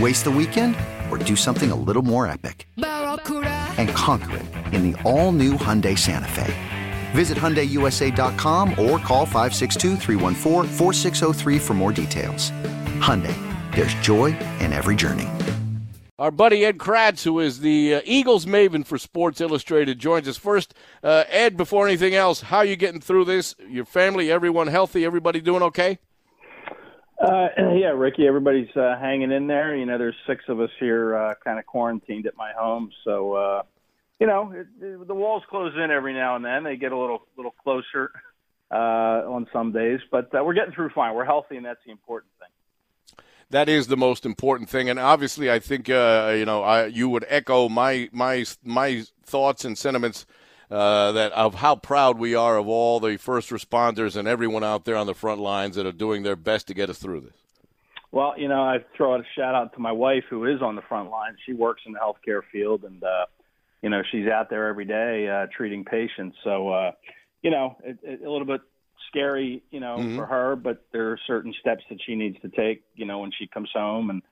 Waste the weekend or do something a little more epic? And conquer it in the all new Hyundai Santa Fe. Visit HyundaiUSA.com or call 562 for more details. Hyundai, there's joy in every journey. Our buddy Ed Kracz, who is the uh, Eagles maven for Sports Illustrated, joins us first. Uh, Ed, before anything else, how are you getting through this? Your family, everyone healthy? Everybody doing okay? Uh, yeah, Ricky, everybody's uh, hanging in there. You know, there's six of us here, uh, kind of quarantined at my home. So, uh, you know, it, it, the walls close in every now and then. They get a little, little closer uh, on some days, but uh, we're getting through fine. We're healthy, and that's the important thing. That is the most important thing, and obviously, I think uh, you know I, you would echo my my my thoughts and sentiments uh, that of how proud we are of all the first responders and everyone out there on the front lines that are doing their best to get us through this. Well, you know, I throw out a shout out to my wife who is on the front lines. She works in the healthcare field, and uh, you know, she's out there every day uh, treating patients. So, uh, you know, it, it, a little bit scary, you know, mm-hmm. for her, but there are certain steps that she needs to take, you know, when she comes home and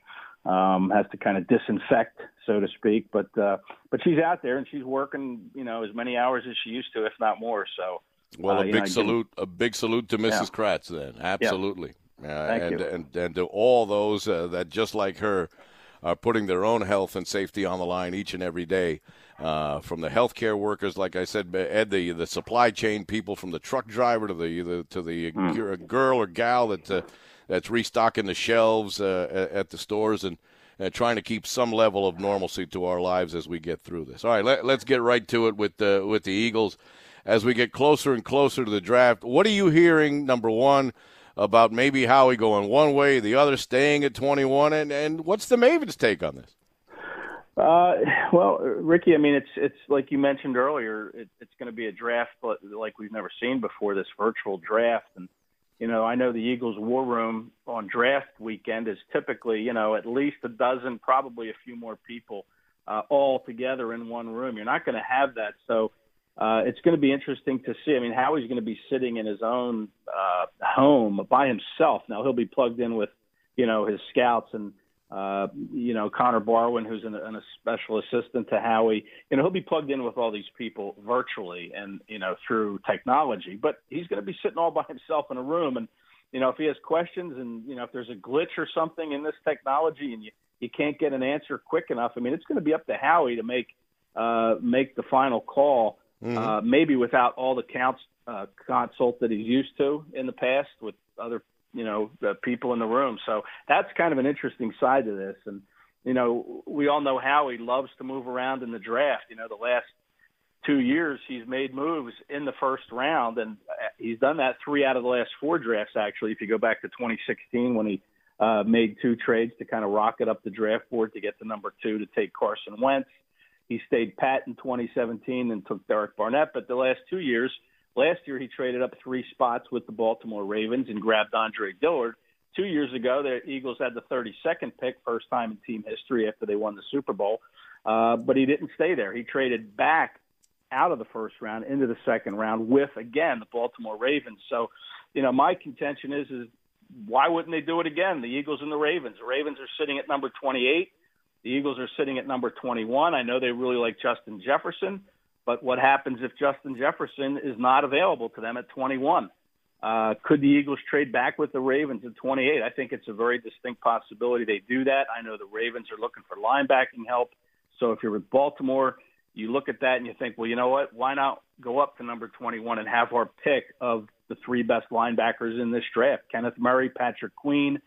um, has to kind of disinfect, so to speak. But uh, but she's out there and she's working, you know, as many hours as she used to, if not more. So. Well, uh, a big know, salute, a big salute to Mrs. Yeah. Kracz. Then, absolutely, yeah. Thank and, you. and and to all those uh, that just like her are putting their own health and safety on the line each and every day. Uh, from the healthcare workers, like I said, Ed, the the supply chain people, from the truck driver to the, the to the mm. girl or gal that uh, that's restocking the shelves uh, at the stores and uh, trying to keep some level of normalcy to our lives as we get through this. All right, let, us get right to it with the with the Eagles as we get closer and closer to the draft. What are you hearing? Number one. About maybe Howie going one way, the other staying at 21, and, and what's the Mavens' take on this? Uh, well, Ricky, I mean, it's it's like you mentioned earlier. It, it's going to be a draft like we've never seen before. This virtual draft, and you know, I know the Eagles' war room on draft weekend is typically, you know, at least a dozen, probably a few more people uh, all together in one room. You're not going to have that. So uh, it's going to be interesting to see. I mean, Howie's going to be sitting in his own uh, home by himself. Now, he'll be plugged in with, you know, his scouts and uh, you know, Connor Barwin, who's an, an, a special assistant to Howie, you know, he'll be plugged in with all these people virtually and, you know, through technology, but he's going to be sitting all by himself in a room. And, you know, if he has questions and, you know, if there's a glitch or something in this technology and you, you can't get an answer quick enough, I mean, it's going to be up to Howie to make, uh, make the final call, mm-hmm. uh, maybe without all the counts, uh, consult that he's used to in the past with other you know the people in the room. So that's kind of an interesting side to this. And you know, we all know how he loves to move around in the draft. You know, the last two years he's made moves in the first round, and he's done that three out of the last four drafts. Actually, if you go back to 2016 when he uh, made two trades to kind of rocket up the draft board to get the number two to take Carson Wentz. He stayed pat in 2017 and took Derek Barnett, but the last two years Last year, he traded up three spots with the Baltimore Ravens and grabbed Andre Dillard. Two years ago, the Eagles had the 32nd pick, first time in team history after they won the Super Bowl. Uh, but he didn't stay there. He traded back out of the first round into the second round with again the Baltimore Ravens. So, you know, my contention is is why wouldn't they do it again? The Eagles and the Ravens. The Ravens are sitting at number 28. The Eagles are sitting at number 21. I know they really like Justin Jefferson, but what happens if Justin Jefferson is not available to them at 21? Uh, could the Eagles trade back with the Ravens at 28? I think it's a very distinct possibility they do that. I know the Ravens are looking for linebacking help. So if you're with Baltimore, you look at that and you think, well, you know what? Why not go up to number 21 and have our pick of the three best linebackers in this draft? Kenneth Murray, Patrick Queen,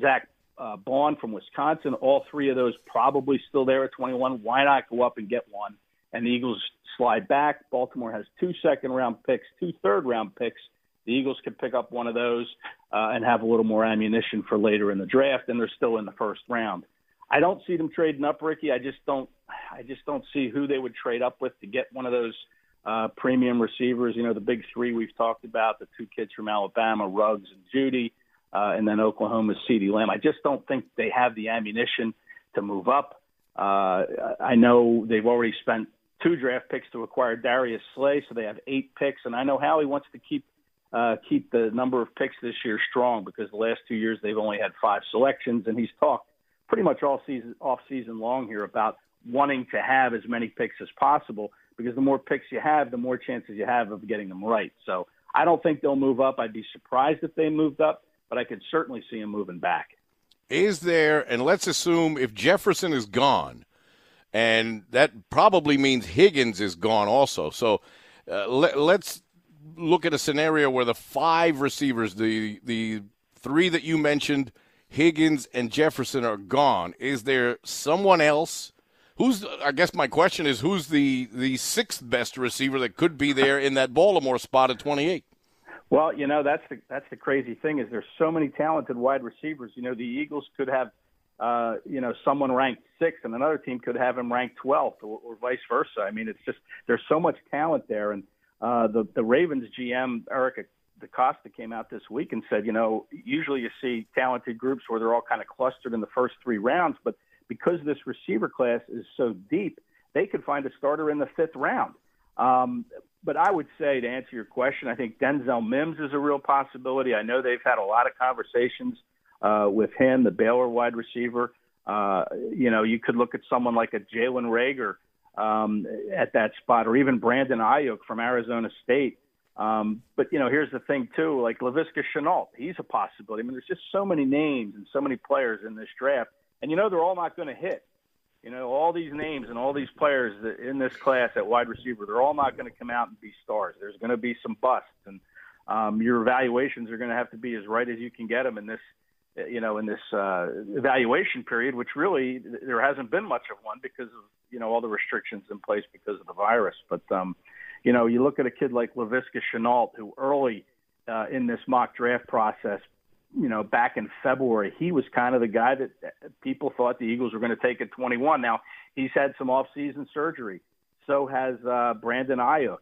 Zack uh, Baun from Wisconsin. All three of those probably still there at 21. Why not go up and get one? And the Eagles slide back. Baltimore has two second round picks, two third round picks. The Eagles could pick up one of those uh, and have a little more ammunition for later in the draft, and they're still in the first round. I don't see them trading up, Ricky. I just don't. I just don't see who they would trade up with to get one of those uh, premium receivers. You know, the big three we've talked about, the two kids from Alabama, Ruggs and Jeudy, uh, and then Oklahoma's CeeDee Lamb. I just don't think they have the ammunition to move up. Uh, I know they've already spent two draft picks to acquire Darius Slay, so they have eight picks, and I know Howie wants to keep uh, keep the number of picks this year strong because the last two years they've only had five selections, and he's talked pretty much all season off season long here about wanting to have as many picks as possible because the more picks you have, the more chances you have of getting them right. So I don't think they'll move up. I'd be surprised if they moved up, but I could certainly see them moving back. Is there, and let's assume if Jefferson is gone, and that probably means Higgins is gone also. So uh, let, let's look at a scenario where the five receivers, the the three that you mentioned, Higgins and Jefferson are gone. Is there someone else? Who's I guess my question is who's the the sixth best receiver that could be there in that Baltimore spot at 28? Well, you know that's the that's the crazy thing is there's so many talented wide receivers. You know the Eagles could have uh, you know someone ranked sixth and another team could have him ranked 12th or, or vice versa. I mean it's just there's so much talent there and uh, the the Ravens GM Eric DeCosta came out this week and said, you know, usually you see talented groups where they're all kind of clustered in the first three rounds, but because this receiver class is so deep, they could find a starter in the fifth round. Um, but I would say to answer your question, I think Denzel Mims is a real possibility. I know they've had a lot of conversations uh, with him, the Baylor wide receiver. Uh, you know, you could look at someone like a Jalen Reagor um, at that spot, or even Brandon Aiyuk from Arizona State. Um, but you know, here's the thing too, like Laviska Shenault, he's a possibility. I mean, there's just so many names and so many players in this draft, and you know they're all not going to hit. You know, all these names and all these players in this class at wide receiver, they're all not going to come out and be stars. There's going to be some busts, and um, your evaluations are going to have to be as right as you can get them in this you know, in this uh, evaluation period, which really there hasn't been much of one because of you know all the restrictions in place because of the virus. But um, you know, you look at a kid like Laviska Shenault, who early uh, in this mock draft process, you know, back in February, he was kind of the guy that people thought the Eagles were going to take at 21. Now he's had some off-season surgery. So has uh, Brandon Aiyuk.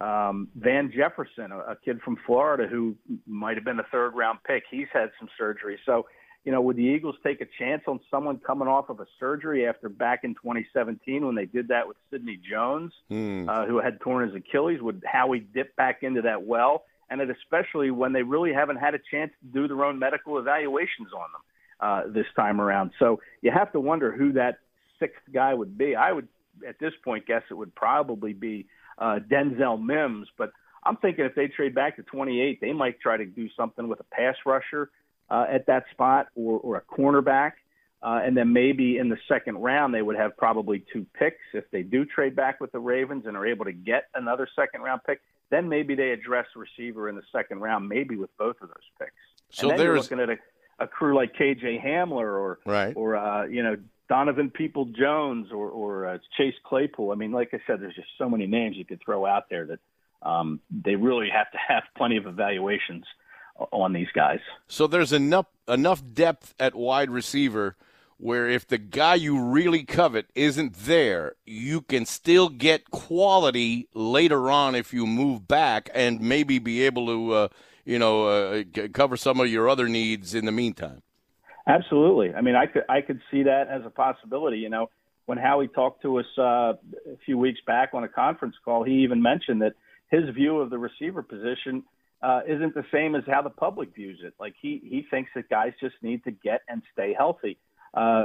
Um, Van Jefferson, a, a kid from Florida who might have been a third round pick, he's had some surgery. So, you know, would the Eagles take a chance on someone coming off of a surgery after back in 2017 when they did that with Sidney Jones, mm. uh, who had torn his Achilles? Would Howie dip back into that well? And it especially when they really haven't had a chance to do their own medical evaluations on them uh, this time around. So you have to wonder who that sixth guy would be. I would, at this point, guess it would probably be uh, Denzel Mims. But I'm thinking if they trade back to 28, they might try to do something with a pass rusher uh, at that spot or, or a cornerback. Uh, and then maybe in the second round, they would have probably two picks. If they do trade back with the Ravens and are able to get another second round pick, then maybe they address receiver in the second round, maybe with both of those picks. So and then you're looking at a, a crew like KJ Hamler or right. or uh, you know Donovan Peoples-Jones or, or uh, Chase Claypool. I mean, like I said, there's just so many names you could throw out there that um, they really have to have plenty of evaluations on these guys. So there's enough enough depth at wide receiver where if the guy you really covet isn't there, you can still get quality later on if you move back and maybe be able to, uh, you know, uh, cover some of your other needs in the meantime. Absolutely. I mean, I could I could see that as a possibility. You know, when Howie talked to us uh, a few weeks back on a conference call, he even mentioned that his view of the receiver position uh, isn't the same as how the public views it. Like he he thinks that guys just need to get and stay healthy. Uh,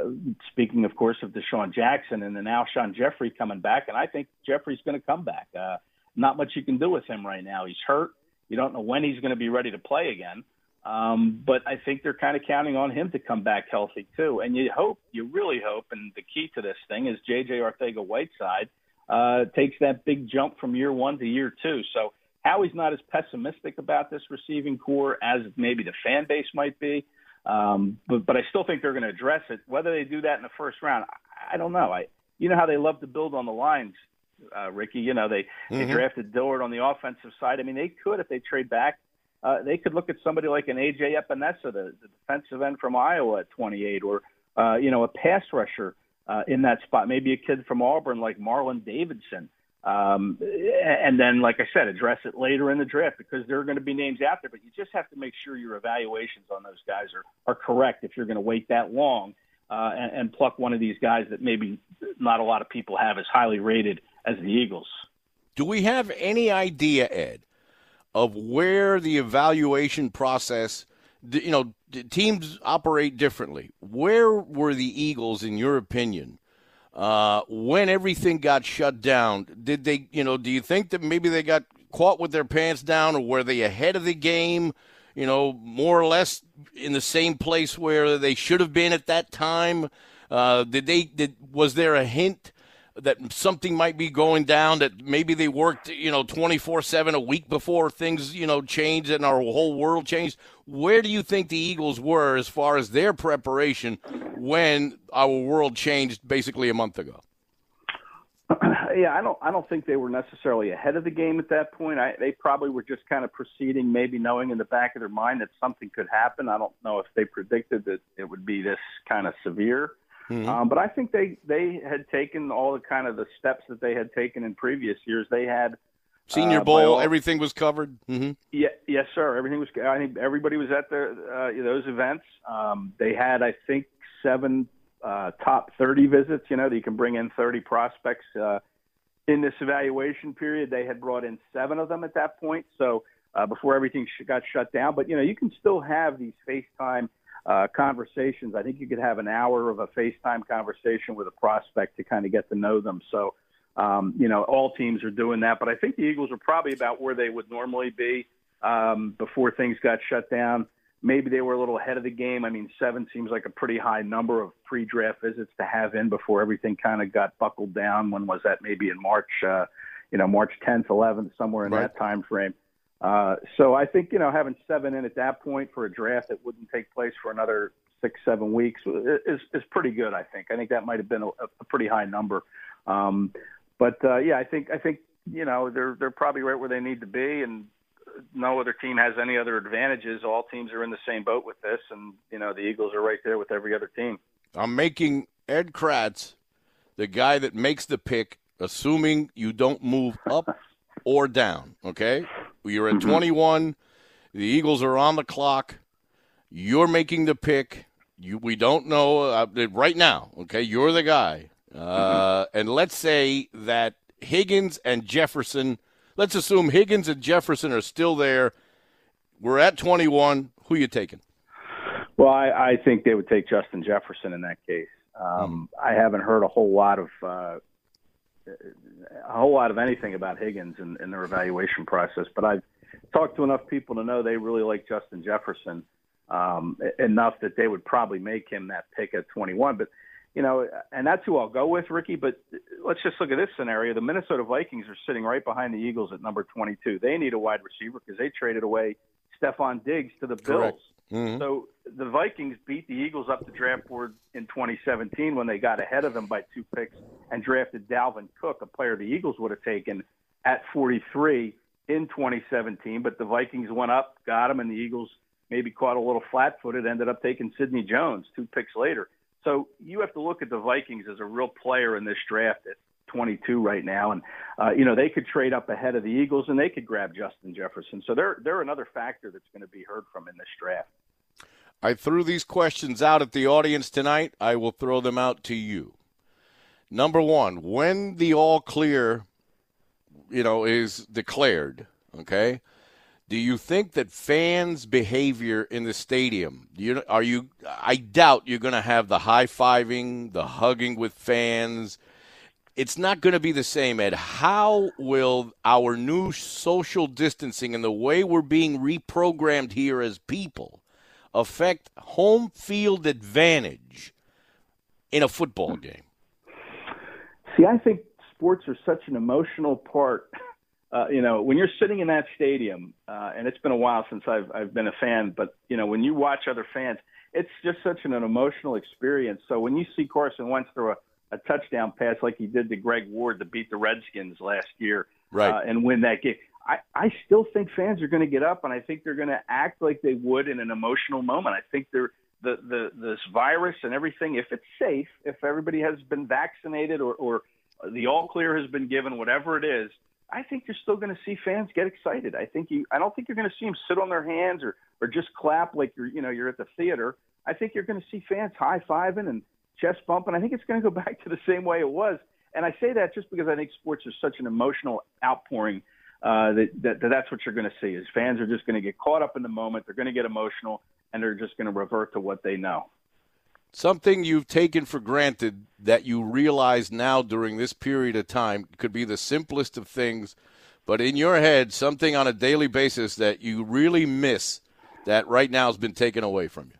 speaking, of course, of DeSean Jackson and then now Alshon Jeffery coming back, and I think Jeffery's going to come back. Uh, not much you can do with him right now. He's hurt. You don't know when he's going to be ready to play again. Um, but I think they're kind of counting on him to come back healthy too. And you hope, you really hope, and the key to this thing is J.J. Arcega-Whiteside uh, takes that big jump from year one to year two. So Howie's not as pessimistic about this receiving corps as maybe the fan base might be. Um, but but I still think they're going to address it. Whether they do that in the first round, I, I don't know. I you know how they love to build on the lines, uh, Ricky. You know they mm-hmm. they drafted Dillard on the offensive side. I mean they could if they trade back. Uh, they could look at somebody like an AJ Epenesa, the, the defensive end from Iowa at 28, or uh, you know a pass rusher uh, in that spot. Maybe a kid from Auburn like Marlon Davidson. Um, and then, like I said, address it later in the draft because there are going to be names out there, but you just have to make sure your evaluations on those guys are, are correct if you're going to wait that long uh, and, and pluck one of these guys that maybe not a lot of people have as highly rated as the Eagles. Do we have any idea, Ed, of where the evaluation process, you know, teams operate differently? Where were the Eagles, in your opinion? Uh, when everything got shut down, did they, you know, do you think that maybe they got caught with their pants down or were they ahead of the game, you know, more or less in the same place where they should have been at that time? Uh, did they, did, was there a hint that something might be going down that maybe they worked you know 24/7 a week before things you know changed and our whole world changed where do you think the Eagles were as far as their preparation when our world changed basically a month ago? Yeah, I don't. I don't think they were necessarily ahead of the game at that point. I, they probably were just kind of proceeding, maybe knowing in the back of their mind that something could happen. I don't know if they predicted that it would be this kind of severe. Mm-hmm. Um, but I think they they had taken all the kind of the steps that they had taken in previous years. They had Senior uh, Bowl, all, everything was covered. Mm-hmm. Yeah, yes, sir. Everything was. I think everybody was at the uh, those events. Um, they had, I think, seven uh, top 30 visits. You know, that you can bring in 30 prospects uh, in this evaluation period. They had brought in seven of them at that point. So uh, before everything got shut down, but you know, you can still have these FaceTime uh, conversations. I think you could have an hour of a FaceTime conversation with a prospect to kind of get to know them. So um, you know, all teams are doing that, but I think the Eagles are probably about where they would normally be um, before things got shut down. Maybe they were a little ahead of the game. I mean, seven seems like a pretty high number of pre-draft visits to have in before everything kind of got buckled down. When was that? Maybe in March, uh, you know, March 10th, 11th, somewhere in right. that time frame. Uh, so I think you know having seven in at that point for a draft that wouldn't take place for another six, seven weeks is is pretty good. I think. I think that might have been a, a pretty high number. Um, but uh, yeah, I think I think you know they're they're probably right where they need to be, and no other team has any other advantages. All teams are in the same boat with this, and you know the Eagles are right there with every other team. I'm making Ed Kracz the guy that makes the pick, assuming you don't move up or down. Okay, you're at mm-hmm. 21. The Eagles are on the clock. You're making the pick. You, we don't know uh, right now. Okay, you're the guy. Uh, and let's say that Higgins and Jefferson, let's assume Higgins and Jefferson are still there. We're at 21. Who are you taking? Well, I, I think they would take Justin Jefferson in that case. Um, mm. I haven't heard a whole lot of uh, a whole lot of anything about Higgins in, in their evaluation process, but I've talked to enough people to know they really like Justin Jefferson um, enough that they would probably make him that pick at 21. But you know, and that's who I'll go with, Ricky. But let's just look at this scenario. The Minnesota Vikings are sitting right behind the Eagles at number 22. They need a wide receiver because they traded away Stefon Diggs to the Bills. Mm-hmm. So the Vikings beat the Eagles up the draft board in 2017 when they got ahead of them by two picks and drafted Dalvin Cook, a player the Eagles would have taken at 43 in 2017. But the Vikings went up, got him, and the Eagles maybe caught a little flat-footed, ended up taking Sidney Jones two picks later. So you have to look at the Vikings as a real player in this draft 22 right now, and uh, you know they could trade up ahead of the Eagles and they could grab Justin Jefferson. So they're they're another factor that's going to be heard from in this draft. I threw these questions out at the audience tonight. I will throw them out to you. Number one, when the all clear, you know, is declared, okay, Do you think that fans' behavior in the stadium? You are you? I doubt you're going to have the high fiving, the hugging with fans. It's not going to be the same. Ed, how will our new social distancing and the way we're being reprogrammed here as people affect home field advantage in a football game? See, I think sports are such an emotional part uh, you know, when you're sitting in that stadium, uh, and it's been a while since I've I've been a fan, but you know, when you watch other fans, it's just such an, an emotional experience. So when you see Carson Wentz throw a, a touchdown pass like he did to Greg Ward to beat the Redskins last year, right, uh, and win that game, I I still think fans are going to get up, and I think they're going to act like they would in an emotional moment. I think they're the the this virus and everything, if it's safe, if everybody has been vaccinated or or the all clear has been given, whatever it is I think you're still going to see fans get excited. I think you. I don't think you're going to see them sit on their hands or or just clap like you're you know you're at the theater. I think you're going to see fans high fiving and chest bump, and I think it's going to go back to the same way it was. And I say that just because I think sports is such an emotional outpouring uh, that, that, that that's what you're going to see. Is fans are just going to get caught up in the moment. They're going to get emotional and they're just going to revert to what they know something you've taken for granted that you realize now during this period of time could be the simplest of things, but in your head, something on a daily basis that you really miss that right now has been taken away from you?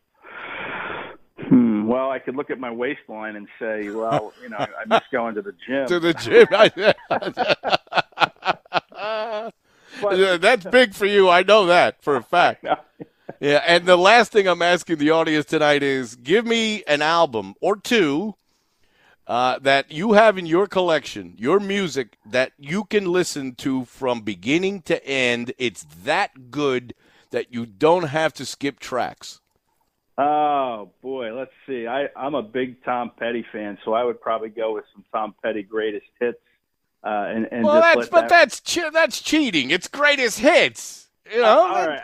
Well, I could look at my waistline and say, well, you know, I miss going to the gym. to the gym. but, That's big for you. I know that for a fact. Yeah, and the last thing I'm asking the audience tonight is give me an album or two uh, that you have in your collection, your music that you can listen to from beginning to end. It's that good that you don't have to skip tracks. Oh boy, let's see. I, I'm a big Tom Petty fan, so I would probably go with some Tom Petty greatest hits. Uh, and, and well, that's but that... that's che- that's cheating. It's greatest hits. You know. Uh, all right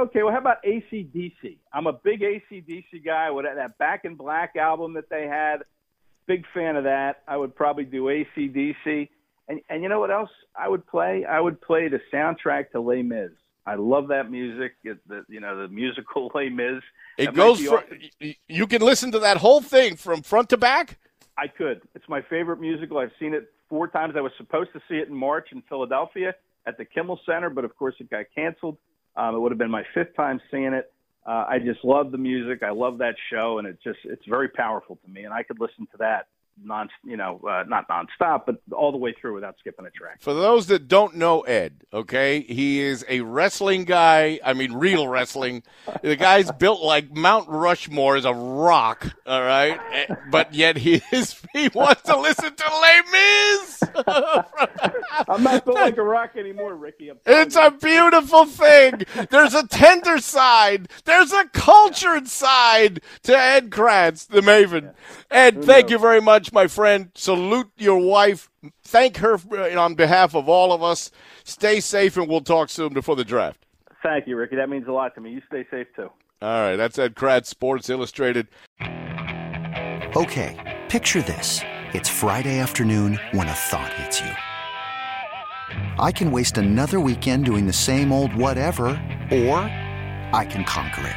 okay, well, how about ACDC? I'm a big ACDC guy. With that Back in Black album that they had, big fan of that. I would probably do ACDC. And and you know what else I would play? I would play the soundtrack to Les Mis. I love that music. It, the you know the musical Les Mis. It goes for you can listen to that whole thing from front to back. I could. It's my favorite musical. I've seen it four times. I was supposed to see it in March in Philadelphia at the Kimmel Center, but of course it got canceled. Um, it would have been my fifth time seeing it. Uh, I just love the music. I love that show, and it just it's very powerful to me. And I could listen to that non, you know, uh, not nonstop, but all the way through without skipping a track. For those that don't know Ed, okay, he is a wrestling guy. I mean, real wrestling. the guy's built like Mount Rushmore is a rock. All right, eh, but yet he is he wants to listen to Les Mis. I'm not built like a rock anymore, Ricky. It's a beautiful thing. There's a tender side. There's a cultured side to Ed Kracz, the Maven. Ed, thank you very much much, my friend. Salute your wife. Thank her uh, on behalf of all of us. Stay safe, and we'll talk soon before the draft. Thank you, Ricky. That means a lot to me. You stay safe, too. All right. That's Ed Kracz, Sports Illustrated. Okay. Picture this. It's Friday afternoon when a thought hits you. I can waste another weekend doing the same old whatever, or I can conquer it.